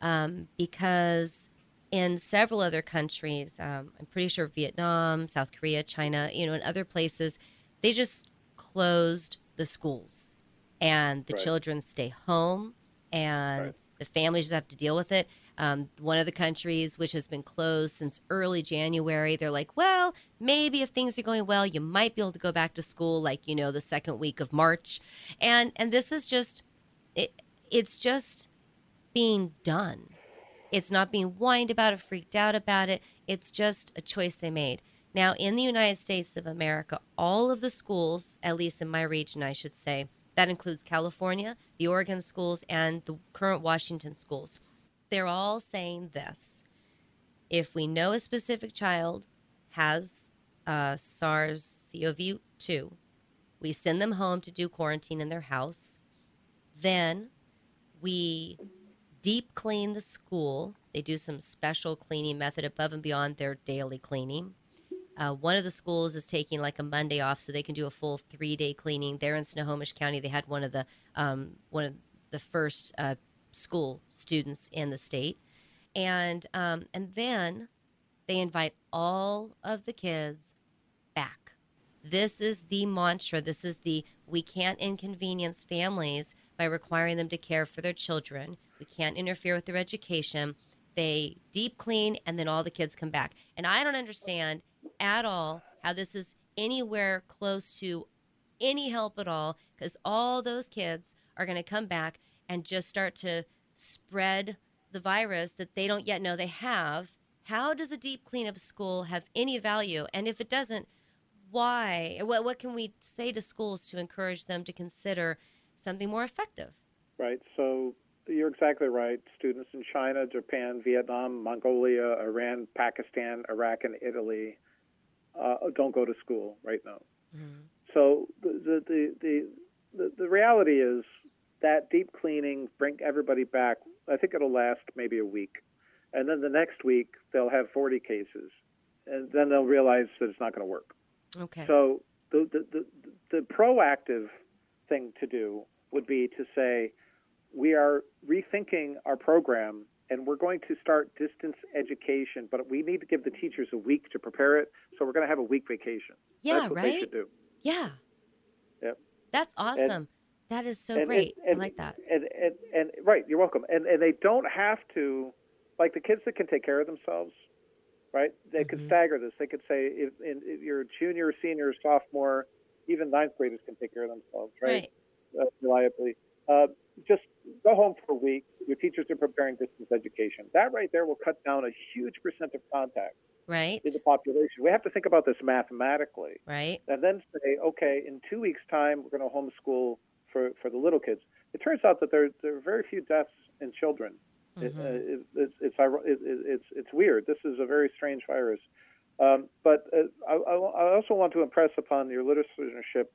um, because in several other countries, um, I'm pretty sure Vietnam, South Korea, China, you know, and other places, they just closed the schools and the Right. children stay home and Right. the families just have to deal with it. Um, one of the countries which has been closed since early January, they're like, well, maybe if things are going well, you might be able to go back to school, like you know, the second week of March, and and this is just, it, it's just being done. It's not being whined about or freaked out about it. It's just a choice they made. Now, in the United States of America, all of the schools, at least in my region, I should say, that includes California, the Oregon schools, and the current Washington schools, they're all saying this. If we know a specific child has uh, SARS CoV 2, we send them home to do quarantine in their house. Then we deep clean the school. They do some special cleaning method above and beyond their daily cleaning. Uh, one of the schools is taking like a Monday off, so they can do a full three day cleaning. There in Snohomish County, they had one of the um, one of the first uh, school students in the state, and um, and then they invite all of the kids back. This is the mantra. This is the we can't inconvenience families by requiring them to care for their children. We can't interfere with their education. They deep clean and then all the kids come back. And I don't understand at all how this is anywhere close to any help at all because all those kids are going to come back and just start to spread the virus that they don't yet know they have. How does a deep clean of school have any value? And if it doesn't, why? What, what can we say to schools to encourage them to consider something more effective? Right. So you're exactly right. Students in China, Japan, Vietnam, Mongolia, Iran, Pakistan, Iraq, and Italy uh, don't go to school right now. Mm-hmm. So the, the the, the the reality is that deep cleaning bring everybody back. I think it'll last maybe a week, and then the next week they'll have 40 cases, and then they'll realize that it's not going to work. Okay. So the, the the the proactive thing to do would be to say we are rethinking our program and we're going to start distance education, but we need to give the teachers a week to prepare it. So we're going to have a week vacation. Yeah, That's what right. They should do. Yeah. Yep. That's awesome. And, that is so and, great. And, I like that. And, and and right, you're welcome. And and they don't have to, like the kids that can take care of themselves, right? They mm-hmm. could stagger this. They could say if, in, if you're a junior, senior, sophomore, even ninth graders can take care of themselves, right? right. Uh, reliably. Uh, just go home for a week. Your teachers are preparing distance education. That right there will cut down a huge percent of contact right. in the population. We have to think about this mathematically. Right. And then say, okay, in two weeks' time, we're going to homeschool for, for the little kids. It turns out that there, there are very few deaths in children. Mm-hmm. It, uh, it, it's, it's, it, it's, it's weird. This is a very strange virus. Um, but uh, I, I also want to impress upon your listenership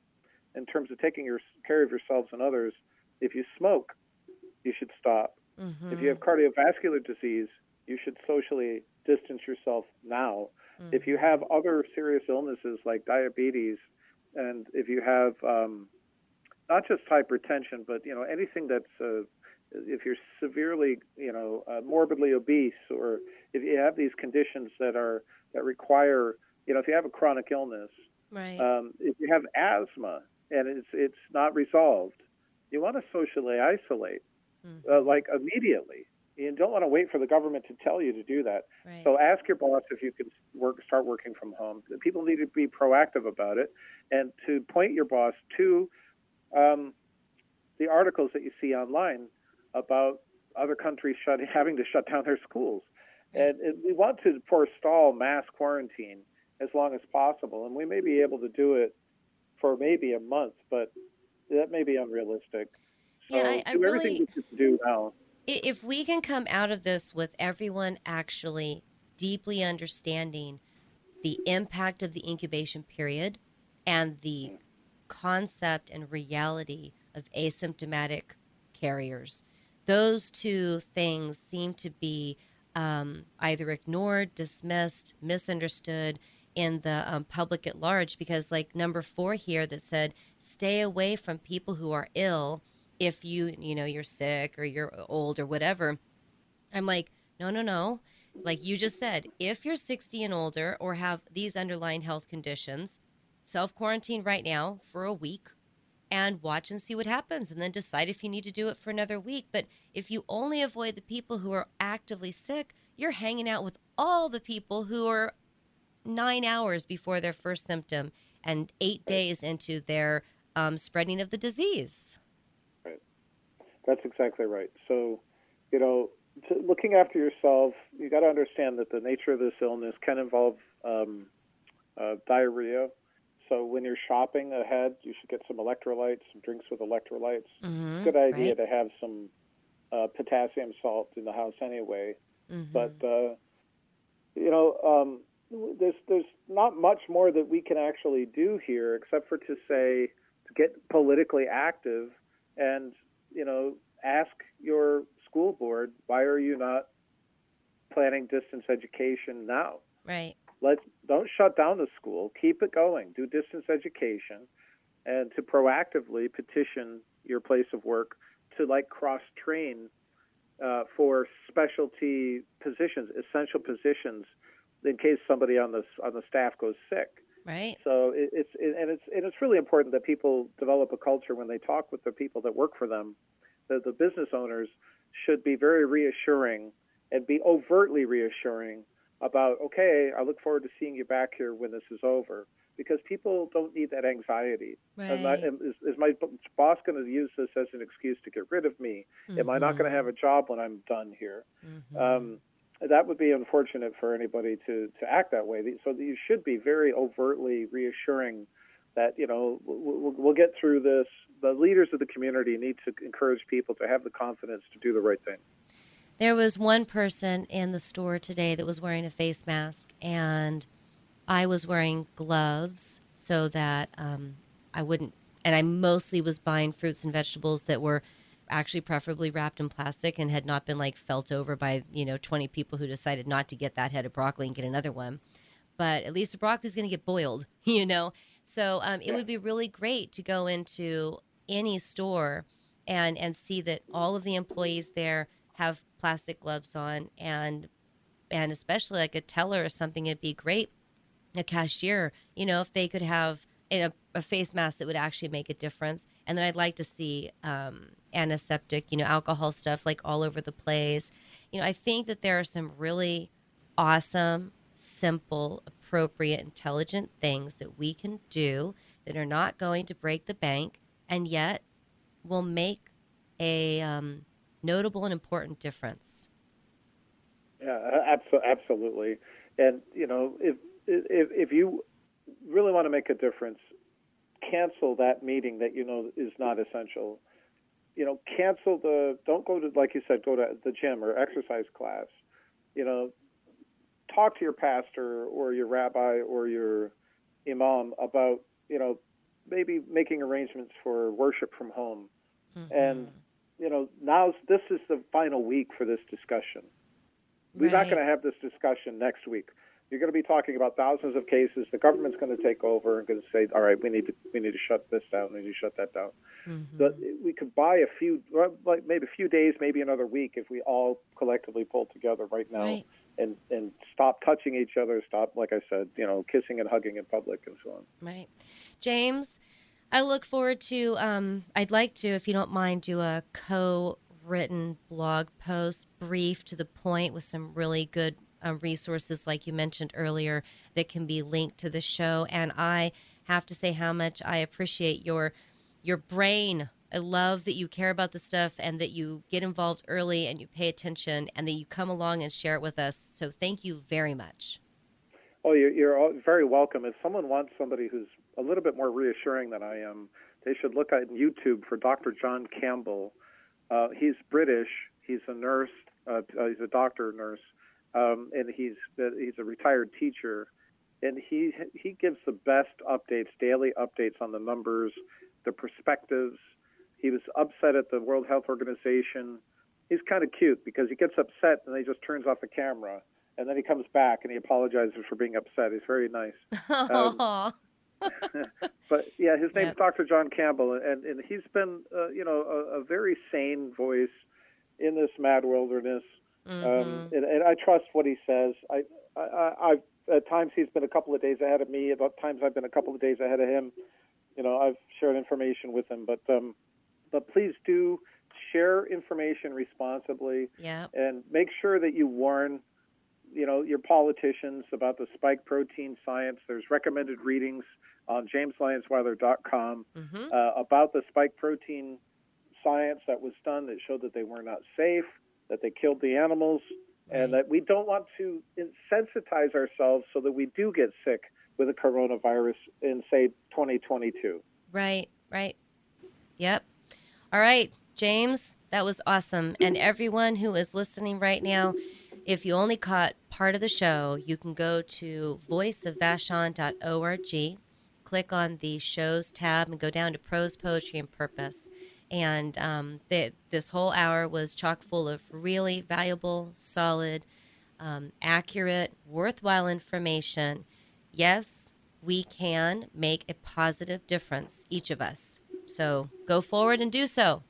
in terms of taking your, care of yourselves and others – if you smoke, you should stop. Mm-hmm. If you have cardiovascular disease, you should socially distance yourself now. Mm-hmm. If you have other serious illnesses like diabetes, and if you have um, not just hypertension, but you know anything that's uh, if you're severely, you know, uh, morbidly obese, or if you have these conditions that are that require, you know, if you have a chronic illness, right. um, if you have asthma and it's it's not resolved, you want to socially isolate, mm-hmm. uh, like immediately. You don't want to wait for the government to tell you to do that. Right. So ask your boss if you can work, start working from home. People need to be proactive about it, and to point your boss to um, the articles that you see online about other countries shutting, having to shut down their schools. And, and we want to forestall mass quarantine as long as possible, and we may be able to do it for maybe a month, but that may be unrealistic. So yeah, I, I do really, everything we can do now. If we can come out of this with everyone actually deeply understanding the impact of the incubation period and the concept and reality of asymptomatic carriers, those two things seem to be um, either ignored, dismissed, misunderstood in the um, public at large because like number four here that said stay away from people who are ill if you you know you're sick or you're old or whatever. I'm like no no no. Like you just said if you're 60 and older or have these underlying health conditions self quarantine right now for a week and watch and see what happens and then decide if you need to do it for another week but if you only avoid the people who are actively sick you're hanging out with all the people who are nine hours before their first symptom and eight days into their um, spreading of the disease. Right. That's exactly right. So, you know, looking after yourself, you got to understand that the nature of this illness can involve um, uh, diarrhea. So when you're shopping ahead, you should get some electrolytes, some drinks with electrolytes. Mm-hmm, Good idea right. to have some uh, potassium salt in the house anyway. Mm-hmm. But uh, you know, um, there's there's not much more that we can actually do here except for to say to get politically active and you know ask your school board, why are you not planning distance education now? Right. Let don't shut down the school. Keep it going. Do distance education, and to proactively petition your place of work to like cross train uh, for specialty positions, essential positions, in case somebody on the on the staff goes sick. Right. So it, it's it, and it's and it's really important that people develop a culture when they talk with the people that work for them. That the business owners should be very reassuring and be overtly reassuring about okay, I look forward to seeing you back here when this is over because people don't need that anxiety. Right. Am I, am, is, is, my boss going to use this as an excuse to get rid of me? Mm-hmm. Am I not going to have a job when I'm done here? Mm-hmm. Um, that would be unfortunate for anybody to, to act that way. So you should be very overtly reassuring that you know we'll, we'll get through this. The leaders of the community need to encourage people to have the confidence to do the right thing. There was one person in the store today that was wearing a face mask, and I was wearing gloves so that um, I wouldn't. And I mostly was buying fruits and vegetables that were actually preferably wrapped in plastic and had not been like felt over by you know 20 people who decided not to get that head of broccoli and get another one but at least the broccoli is going to get boiled you know so um, it yeah. would be really great to go into any store and and see that all of the employees there have plastic gloves on and and especially like a teller or something it'd be great a cashier you know if they could have a, a face mask that would actually make a difference and then i'd like to see um, antiseptic, you know, alcohol stuff like all over the place. You know, I think that there are some really awesome, simple, appropriate, intelligent things that we can do that are not going to break the bank and yet will make a um, notable and important difference. Yeah, absolutely. And you know, if if if you really want to make a difference, cancel that meeting that you know is not essential you know, cancel the, don't go to, like you said, go to the gym or exercise class. You know, talk to your pastor or your rabbi or your imam about, you know, maybe making arrangements for worship from home. Mm-hmm. And, you know, now this is the final week for this discussion. We're right. not going to have this discussion next week. You're going to be talking about thousands of cases. The government's going to take over and going to say, "All right, we need to we need to shut this down. We need to shut that down." Mm-hmm. But we could buy a few, like maybe a few days, maybe another week, if we all collectively pull together right now right. and and stop touching each other. Stop, like I said, you know, kissing and hugging in public and so on. Right, James. I look forward to. Um, I'd like to, if you don't mind, do a co-written blog post, brief to the point, with some really good uh, resources, like you mentioned earlier, that can be linked to the show. And I have to say how much I appreciate your your brain. I love that you care about the stuff and that you get involved early and you pay attention and that you come along and share it with us. So thank you very much. Oh, you're, you're very welcome. If someone wants somebody who's a little bit more reassuring than I am, they should look on YouTube for Dr. John Campbell. Uh, he's British. He's a nurse. Uh, uh he's a doctor nurse, um, and he's he's a retired teacher, and he he gives the best updates, daily updates on the numbers, the perspectives. He was upset at the World Health Organization. He's kind of cute because he gets upset and he just turns off the camera, and then he comes back and he apologizes for being upset. He's very nice. Um, but yeah, his name's yeah. Dr. John Campbell, and, and he's been, uh, you know, a, a, very sane voice in this mad wilderness. Um, mm-hmm. Um, and, and, I trust what he says. I, I, I, at times he's been a couple of days ahead of me. At times I've been a couple of days ahead of him. You know, I've shared information with him, but um, but please do share information responsibly. Yeah. And make sure that you warn, you know, your politicians about the spike protein science. There's recommended readings on jameslyonsweiler.com mm-hmm. uh, about the spike protein science that was done that showed that they were not safe that they killed the animals, right. and that we don't want to sensitize ourselves so that we do get sick with a coronavirus in, say, 2022. Right, right. Yep. All right, James, that was awesome. And everyone who is listening right now, if you only caught part of the show, you can go to voiceofvashon.org, click on the shows tab, and go down to prose, poetry, and purpose And um, this whole hour was chock full of really valuable, solid, um, accurate, worthwhile information. Yes, we can make a positive difference, each of us. So go forward and do so.